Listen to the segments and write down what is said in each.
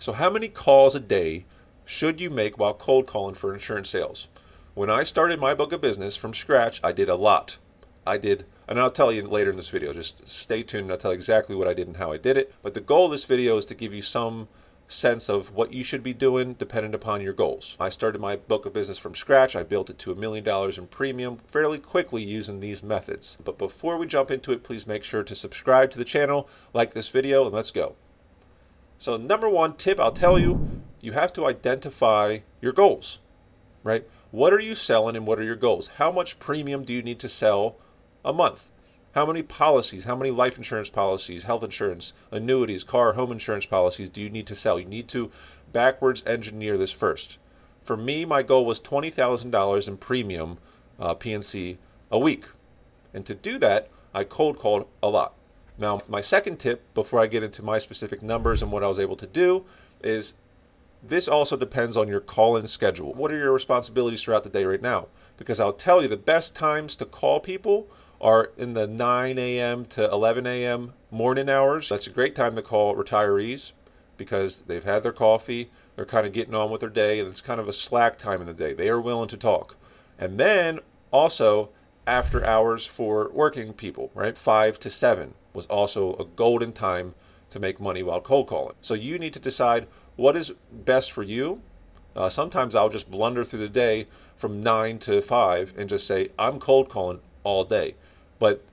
So, how many calls a day should you make while cold calling for insurance sales? When I started my book of business from scratch, I did a lot. I did, and I'll tell you later in this video. Just stay tuned and I'll tell you exactly what I did and how I did it. But the goal of this video is to give you some sense of what you should be doing dependent upon your goals. I started my book of business from scratch. I built it to a million dollars in premium fairly quickly using these methods. But before we jump into it, please make sure to subscribe to the channel, like this video, and let's go. So, number one tip I'll tell you you have to identify your goals, right? What are you selling and what are your goals? How much premium do you need to sell a month? How many policies, how many life insurance policies, health insurance, annuities, car, home insurance policies do you need to sell? You need to backwards engineer this first. For me, my goal was $20,000 in premium uh, PNC a week. And to do that, I cold called a lot. Now, my second tip before I get into my specific numbers and what I was able to do is this also depends on your call in schedule. What are your responsibilities throughout the day right now? Because I'll tell you the best times to call people are in the 9 a.m. to 11 a.m. morning hours. That's a great time to call retirees because they've had their coffee, they're kind of getting on with their day, and it's kind of a slack time in the day. They are willing to talk. And then also after hours for working people, right? 5 to 7 was also a golden time to make money while cold calling. So you need to decide what is best for you. Uh, sometimes I'll just blunder through the day from 9 to 5 and just say, I'm cold calling all day. But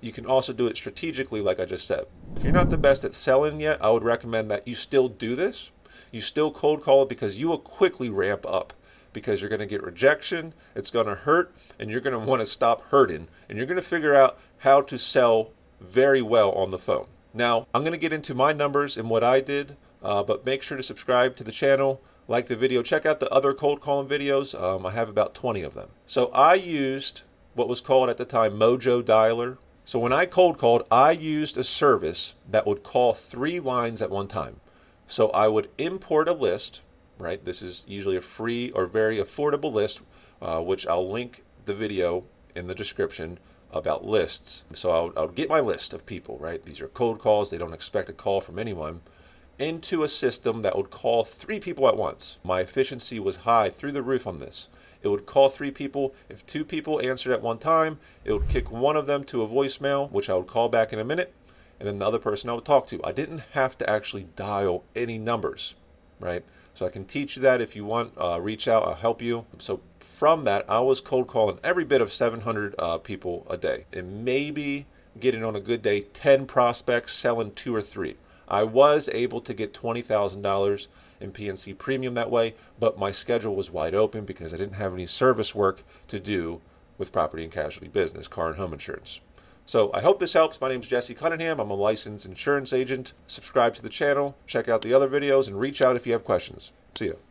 you can also do it strategically, like I just said. If you're not the best at selling yet, I would recommend that you still do this. You still cold call it because you will quickly ramp up because you're going to get rejection, it's going to hurt, and you're going to want to stop hurting, and you're going to figure out how to sell very well on the phone. Now, I'm going to get into my numbers and what I did uh, but make sure to subscribe to the channel, like the video, check out the other cold calling videos. Um, I have about 20 of them. So I used what was called at the time Mojo Dialer. So when I cold called, I used a service that would call three lines at one time. So I would import a list, right? This is usually a free or very affordable list, uh, which I'll link the video in the description about lists. So I would, I get my list of people, right? These are cold calls. They don't expect a call from anyone into a system that would call three people at once. My efficiency was high through the roof on this. It would call three people. If two people answered at one time, it would kick one of them to a voicemail, which I would call back in a minute, and then the other person I would talk to. I didn't have to actually dial any numbers, right? So I can teach you that if you want. Uh, reach out, I'll help you. So from that, I was cold calling every bit of 700 uh, people a day, and maybe getting on a good day 10 prospects, selling two or three. I was able to get $20,000 in PNC premium that way, but my schedule was wide open because I didn't have any service work to do with property and casualty business, car and home insurance. So I hope this helps. My name is Jesse Cunningham. I'm a licensed insurance agent. Subscribe to the channel, check out the other videos, and reach out if you have questions. See you.